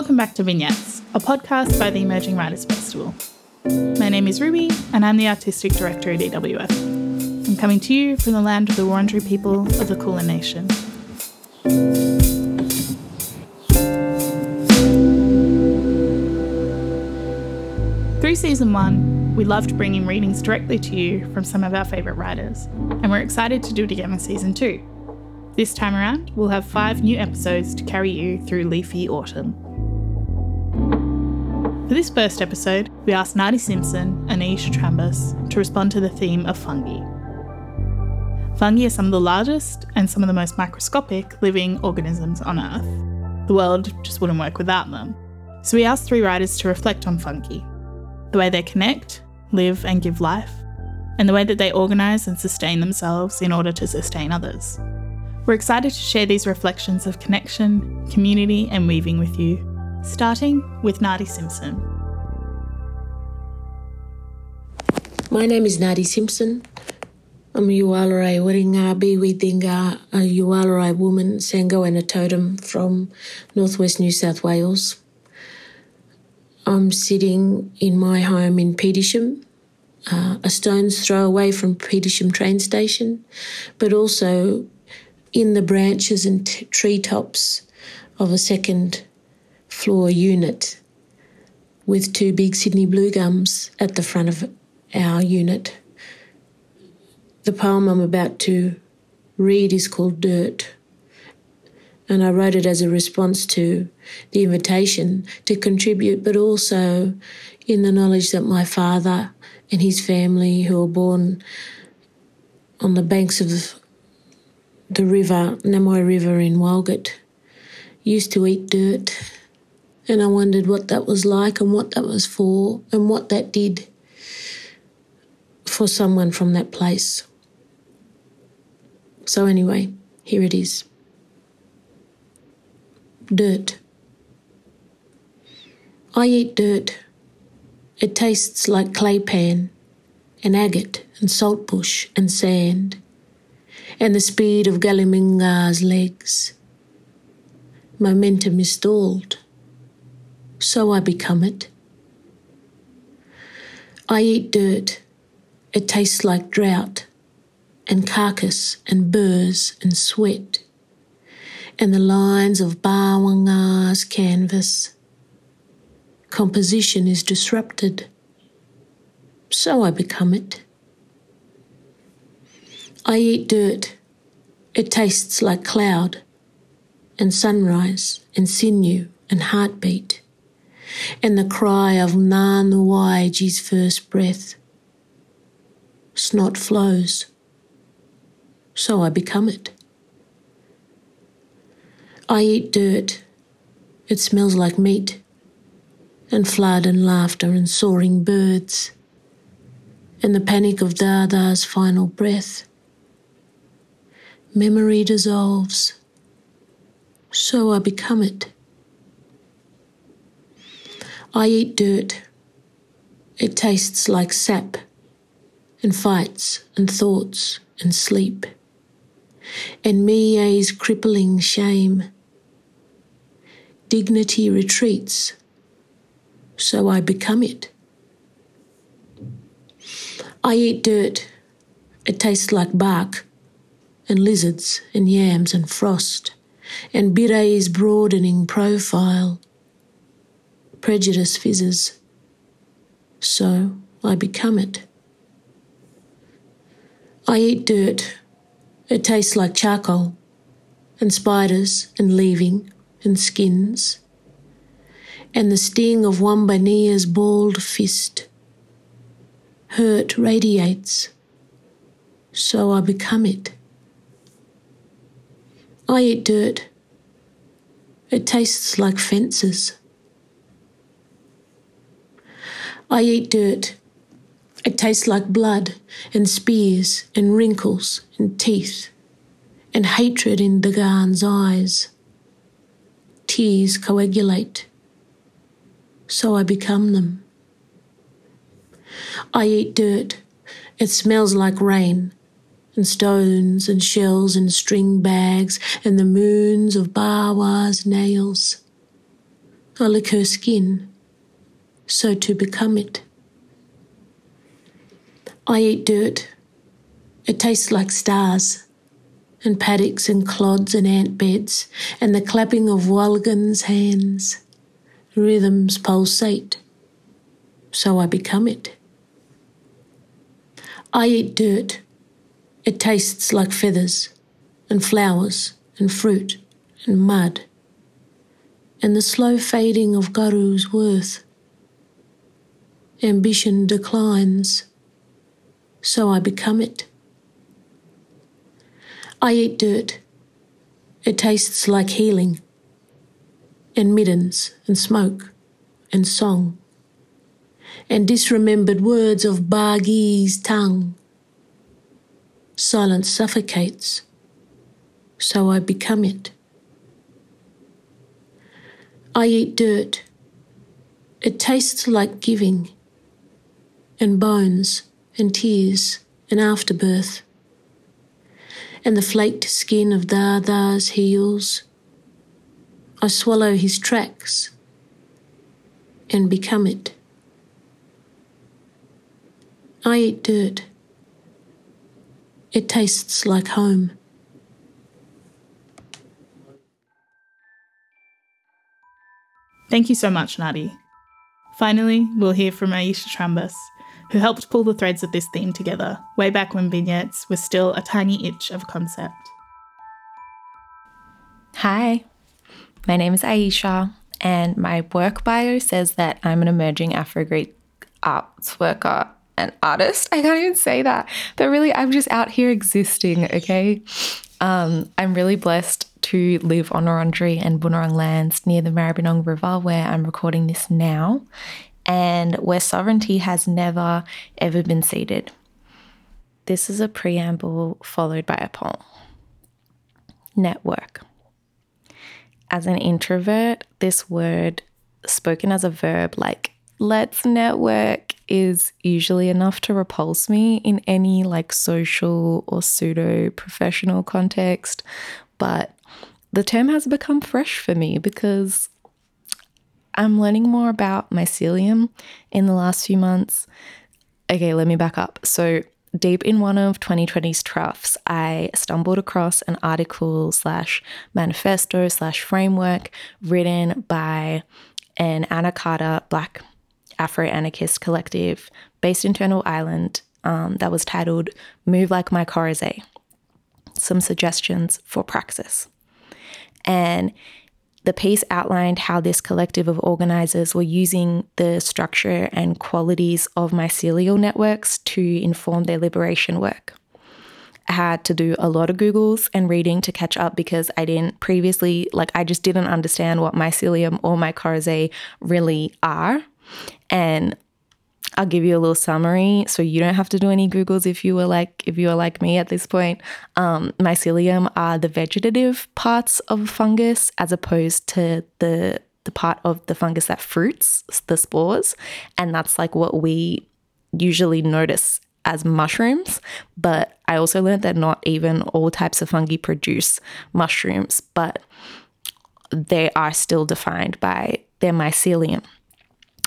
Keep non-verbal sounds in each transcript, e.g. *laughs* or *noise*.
Welcome back to Vignettes, a podcast by the Emerging Writers Festival. My name is Ruby, and I'm the Artistic Director at EWF. I'm coming to you from the land of the Wurundjeri people of the Kulin Nation. Through season one, we loved bringing readings directly to you from some of our favourite writers, and we're excited to do it again in season two. This time around, we'll have five new episodes to carry you through leafy autumn. For this first episode, we asked Nardi Simpson and Aisha Trambas to respond to the theme of fungi. Fungi are some of the largest and some of the most microscopic living organisms on Earth. The world just wouldn't work without them. So we asked three writers to reflect on fungi the way they connect, live, and give life, and the way that they organise and sustain themselves in order to sustain others. We're excited to share these reflections of connection, community, and weaving with you, starting with Nardi Simpson. My name is Nardi Simpson. I'm a Yuwalari Wiringabi Widinga, a Yuwaalaraay woman, Sango and a totem from northwest New South Wales. I'm sitting in my home in Petersham, uh, a stone's throw away from Petersham train station, but also in the branches and t- treetops of a second floor unit with two big Sydney blue gums at the front of our unit. The poem I'm about to read is called Dirt, and I wrote it as a response to the invitation to contribute, but also in the knowledge that my father and his family, who were born on the banks of the river, Namoi River in Walgett, used to eat dirt. And I wondered what that was like and what that was for and what that did for someone from that place. So, anyway, here it is dirt. I eat dirt. It tastes like clay pan and agate and saltbush and sand and the speed of Galiminga's legs. Momentum is stalled, so I become it. I eat dirt. It tastes like drought and carcass and burrs and sweat and the lines of Bawanga's canvas. Composition is disrupted, so I become it. I eat dirt. It tastes like cloud and sunrise and sinew and heartbeat and the cry of Nanuwaiji's first breath. Snot flows, so I become it. I eat dirt. It smells like meat and flood and laughter and soaring birds and the panic of Dada's final breath. Memory dissolves, so I become it. I eat dirt. It tastes like sap and fights and thoughts and sleep. And Mia's crippling shame. Dignity retreats, so I become it. I eat dirt. It tastes like bark and lizards and yams and frost, and Bire's broadening profile. Prejudice fizzes, so I become it. I eat dirt. It tastes like charcoal, and spiders, and leaving, and skins, and the sting of Wambania's balled fist. Hurt radiates, so I become it. I eat dirt. It tastes like fences. I eat dirt. It tastes like blood and spears and wrinkles and teeth and hatred in Dagan's eyes. Tears coagulate, so I become them. I eat dirt. It smells like rain and stones and shells and string bags and the moons of Bawa's nails. I lick her skin, so to become it. I eat dirt. It tastes like stars, and paddocks and clods and ant beds, and the clapping of Walgan's hands. Rhythms pulsate, so I become it. I eat dirt. It tastes like feathers, and flowers, and fruit, and mud, and the slow fading of Garu's worth. Ambition declines, so I become it. I eat dirt. It tastes like healing, and middens, and smoke, and song, and disremembered words of Bargi's tongue. Silence suffocates, so I become it. I eat dirt. It tastes like giving, and bones, and tears, and afterbirth and the flaked skin of Dada's heels. I swallow his tracks and become it. I eat dirt. It tastes like home. Thank you so much, Nardi. Finally, we'll hear from Aisha Trambas, who helped pull the threads of this theme together way back when vignettes were still a tiny itch of concept. Hi, my name is Aisha, and my work bio says that I'm an emerging Afro Greek arts worker and artist. I can't even say that, but really, I'm just out here existing, okay? Um, I'm really blessed to live on Wurundjeri and Bunurong lands near the Maribyrnong River, where I'm recording this now and where sovereignty has never ever been ceded. This is a preamble followed by a poem. Network. As an introvert, this word spoken as a verb like let's network is usually enough to repulse me in any like social or pseudo professional context. But the term has become fresh for me because I'm learning more about mycelium in the last few months. Okay, let me back up. So, deep in one of 2020's troughs, I stumbled across an article slash manifesto slash framework written by an Anna Carter Black Afro anarchist collective based in Turtle Island um, that was titled Move Like My Some Suggestions for Praxis. And the piece outlined how this collective of organizers were using the structure and qualities of mycelial networks to inform their liberation work. I had to do a lot of Googles and reading to catch up because I didn't previously, like, I just didn't understand what mycelium or mycorrhizae really are. And I'll give you a little summary so you don't have to do any Googles if you were like if you are like me at this point. Um, mycelium are the vegetative parts of a fungus as opposed to the the part of the fungus that fruits the spores. And that's like what we usually notice as mushrooms. But I also learned that not even all types of fungi produce mushrooms, but they are still defined by their mycelium.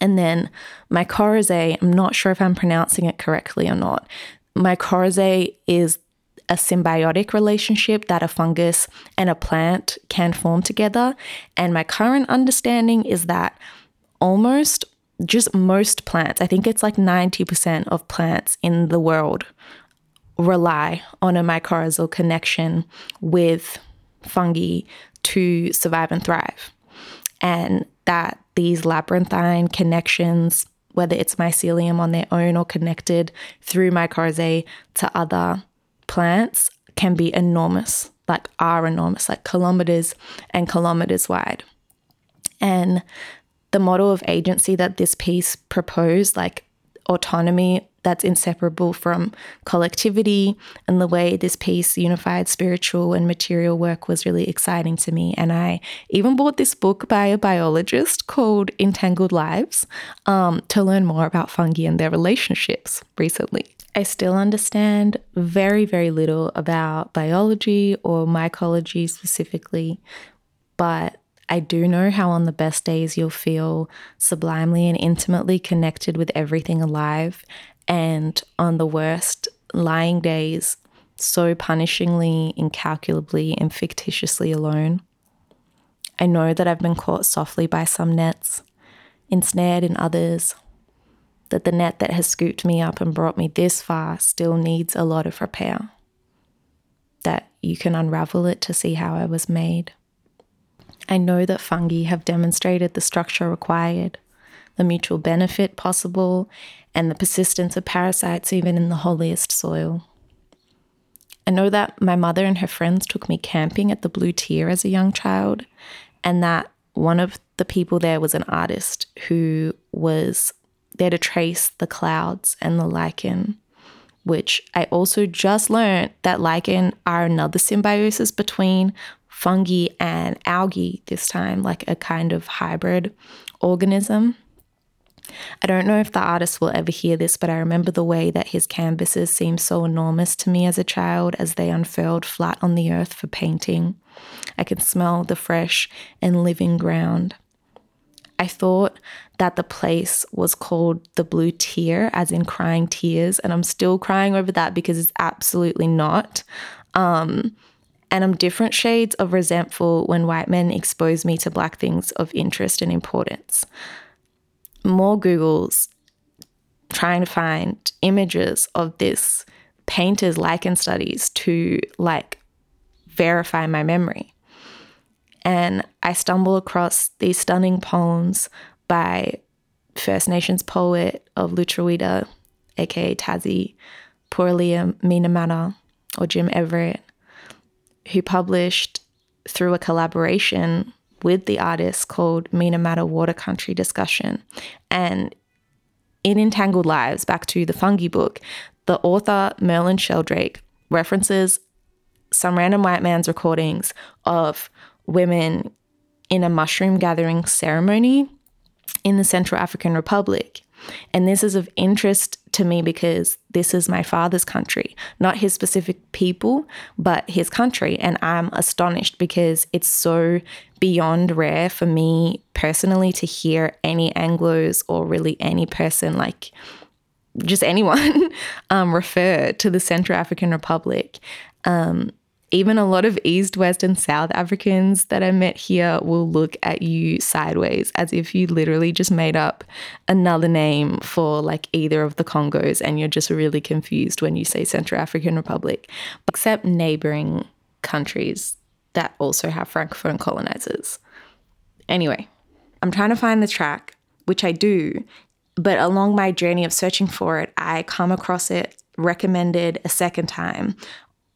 And then mycorrhizae, I'm not sure if I'm pronouncing it correctly or not. Mycorrhizae is a symbiotic relationship that a fungus and a plant can form together. And my current understanding is that almost just most plants, I think it's like 90% of plants in the world rely on a mycorrhizal connection with fungi to survive and thrive. And that these labyrinthine connections, whether it's mycelium on their own or connected through mycorrhizae to other plants, can be enormous, like are enormous, like kilometers and kilometers wide. And the model of agency that this piece proposed, like autonomy that's inseparable from collectivity. And the way this piece unified spiritual and material work was really exciting to me. And I even bought this book by a biologist called Entangled Lives um, to learn more about fungi and their relationships recently. I still understand very, very little about biology or mycology specifically, but I do know how on the best days you'll feel sublimely and intimately connected with everything alive, and on the worst, lying days, so punishingly, incalculably, and fictitiously alone. I know that I've been caught softly by some nets, ensnared in others, that the net that has scooped me up and brought me this far still needs a lot of repair, that you can unravel it to see how I was made. I know that fungi have demonstrated the structure required, the mutual benefit possible, and the persistence of parasites even in the holiest soil. I know that my mother and her friends took me camping at the Blue Tier as a young child, and that one of the people there was an artist who was there to trace the clouds and the lichen, which I also just learned that lichen are another symbiosis between fungi and algae this time, like a kind of hybrid organism. I don't know if the artist will ever hear this, but I remember the way that his canvases seemed so enormous to me as a child as they unfurled flat on the earth for painting. I could smell the fresh and living ground. I thought that the place was called the Blue Tear, as in crying tears, and I'm still crying over that because it's absolutely not. Um, and I'm different shades of resentful when white men expose me to black things of interest and importance more Googles trying to find images of this painter's lichen studies to like verify my memory. And I stumble across these stunning poems by First Nations poet of Lutruwita, aka Tassie, Puralia Meenamatta, or Jim Everett, who published through a collaboration with the artist called Meenamatta Water Country Discussion. And in Entangled Lives, back to the fungi book, the author Merlin Sheldrake references some random white man's recordings of women in a mushroom gathering ceremony in the Central African Republic. And this is of interest to me because this is my father's country, not his specific people, but his country. And I'm astonished because it's so beyond rare for me personally to hear any Anglos or really any person like just anyone *laughs* um, refer to the Central African Republic. Um, even a lot of East, West, and South Africans that I met here will look at you sideways as if you literally just made up another name for like either of the Congos and you're just really confused when you say Central African Republic, except neighboring countries that also have Francophone colonizers. Anyway, I'm trying to find the track, which I do, but along my journey of searching for it, I come across it recommended a second time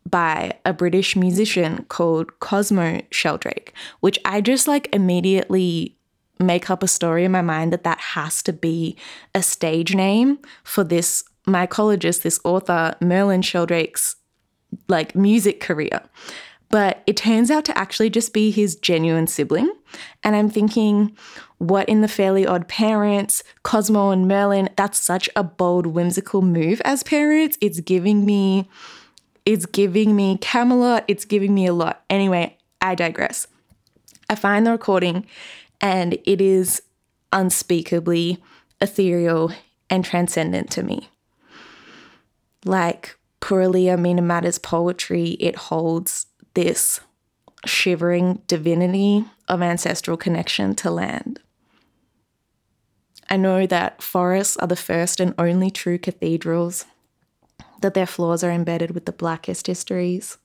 by a British musician called Cosmo Sheldrake, which I just like immediately make up a story in my mind that that has to be a stage name for this mycologist, this author, Merlin Sheldrake's like music career. But it turns out to actually just be his genuine sibling. And I'm thinking, what in the Fairly Odd Parents, Cosmo and Merlin, that's such a bold, whimsical move as parents. It's giving me it's giving me Camelot, it's giving me a lot. Anyway, I digress. I find the recording and it is unspeakably ethereal and transcendent to me. Like Puralia Meenamatta's poetry, it holds this shivering divinity of ancestral connection to land. I know that forests are the first and only true cathedrals that their floors are embedded with the blackest histories,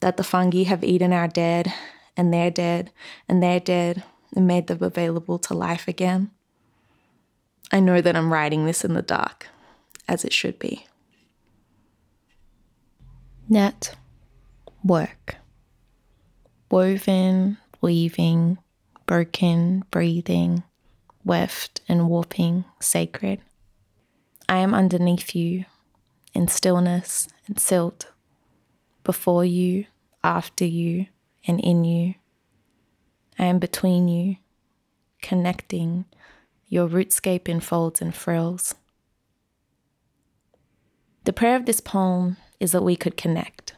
that the fungi have eaten our dead, and they're dead, and they're dead, and made them available to life again. I know that I'm writing this in the dark, as it should be. Net work. Woven, weaving, broken, breathing, weft and warping, sacred. I am underneath you, in stillness and silt, before you, after you, and in you. I am between you, connecting your rootscape in folds and frills. The prayer of this poem is that we could connect,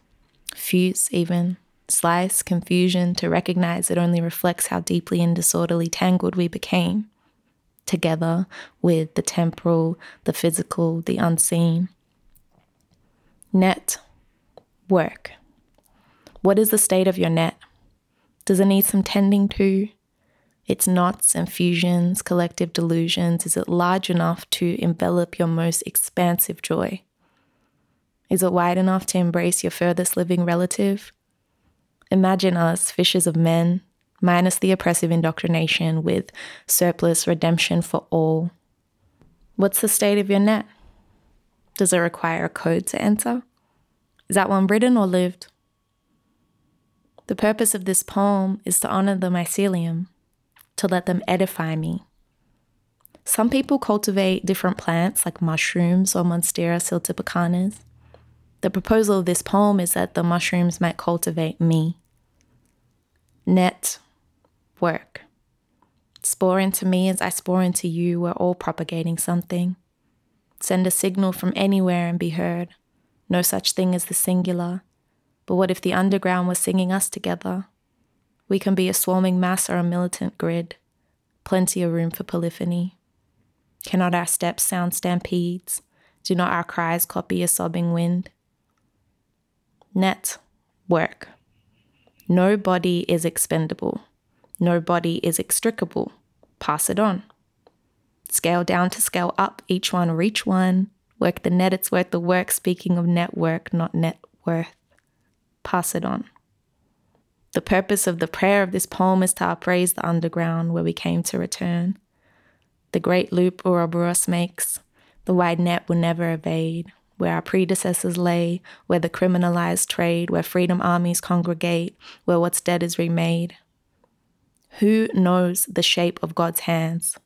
fuse even, slice, confusion, to recognize it only reflects how deeply and disorderly tangled we became, together with the temporal, the physical, the unseen. Net, work. What is the state of your net? Does it need some tending to? Its knots and fusions, collective delusions, is it large enough to envelop your most expansive joy? Is it wide enough to embrace your furthest living relative? Imagine us, fishers of men, minus the oppressive indoctrination, with surplus redemption for all. What's the state of your net? Does it require a code to enter? Is that one written or lived? The purpose of this poem is to honor the mycelium, to let them edify me. Some people cultivate different plants like mushrooms or Monstera siltificanas. The proposal of this poem is that the mushrooms might cultivate me. Net work. Spore into me as I spore into you. We're all propagating something. Send a signal from anywhere and be heard. No such thing as the singular. But what if the underground was singing us together? We can be a swarming mass or a militant grid. Plenty of room for polyphony. Cannot our steps sound stampedes? Do not our cries copy a sobbing wind? Net, work. No body is expendable. No body is extricable. Pass it on. Scale down to scale up, each one reach one. Work the net, it's worth the work. Speaking of network, not net worth. Pass it on. The purpose of the prayer of this poem is to upraise the underground where we came to return. The great loop Ouroboros makes, the wide net will never evade where our predecessors lay, where the criminalized trade, where freedom armies congregate, where what's dead is remade. Who knows the shape of God's hands?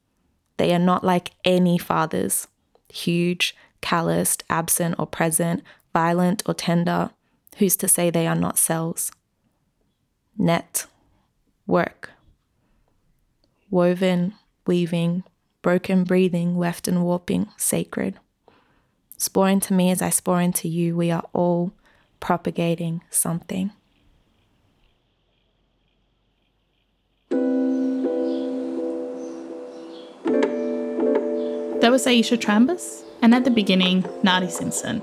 They are not like any fathers huge, calloused, absent or present, violent or tender. Who's to say they are not cells? Net, work. Woven, weaving, broken breathing, weft and warping, sacred. Spore into me as I spore into you. We are all propagating something. That was Aisha Trambas, and at the beginning, Nardi Simpson.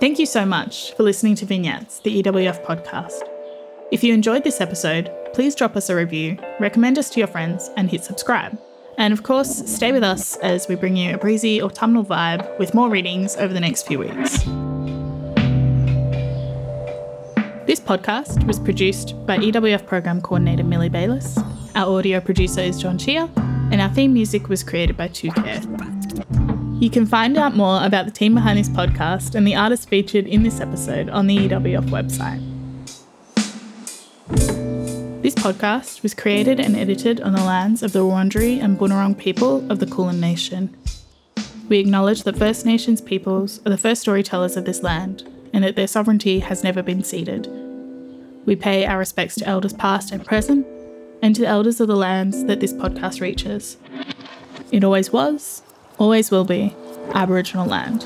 Thank you so much for listening to Vignettes, the EWF podcast. If you enjoyed this episode, please drop us a review, recommend us to your friends, and hit subscribe. And of course, stay with us as we bring you a breezy autumnal vibe with more readings over the next few weeks. This podcast was produced by EWF Program Coordinator Millie Bayliss. Our audio producer is John Chia, and our theme music was created by 2Care. You can find out more about the team behind this podcast and the artists featured in this episode on the EWF website. This podcast was created and edited on the lands of the Wurundjeri and Bunurong people of the Kulin Nation. We acknowledge that First Nations peoples are the first storytellers of this land and that their sovereignty has never been ceded. We pay our respects to elders past and present and to the elders of the lands that this podcast reaches. It always was, always will be Aboriginal land.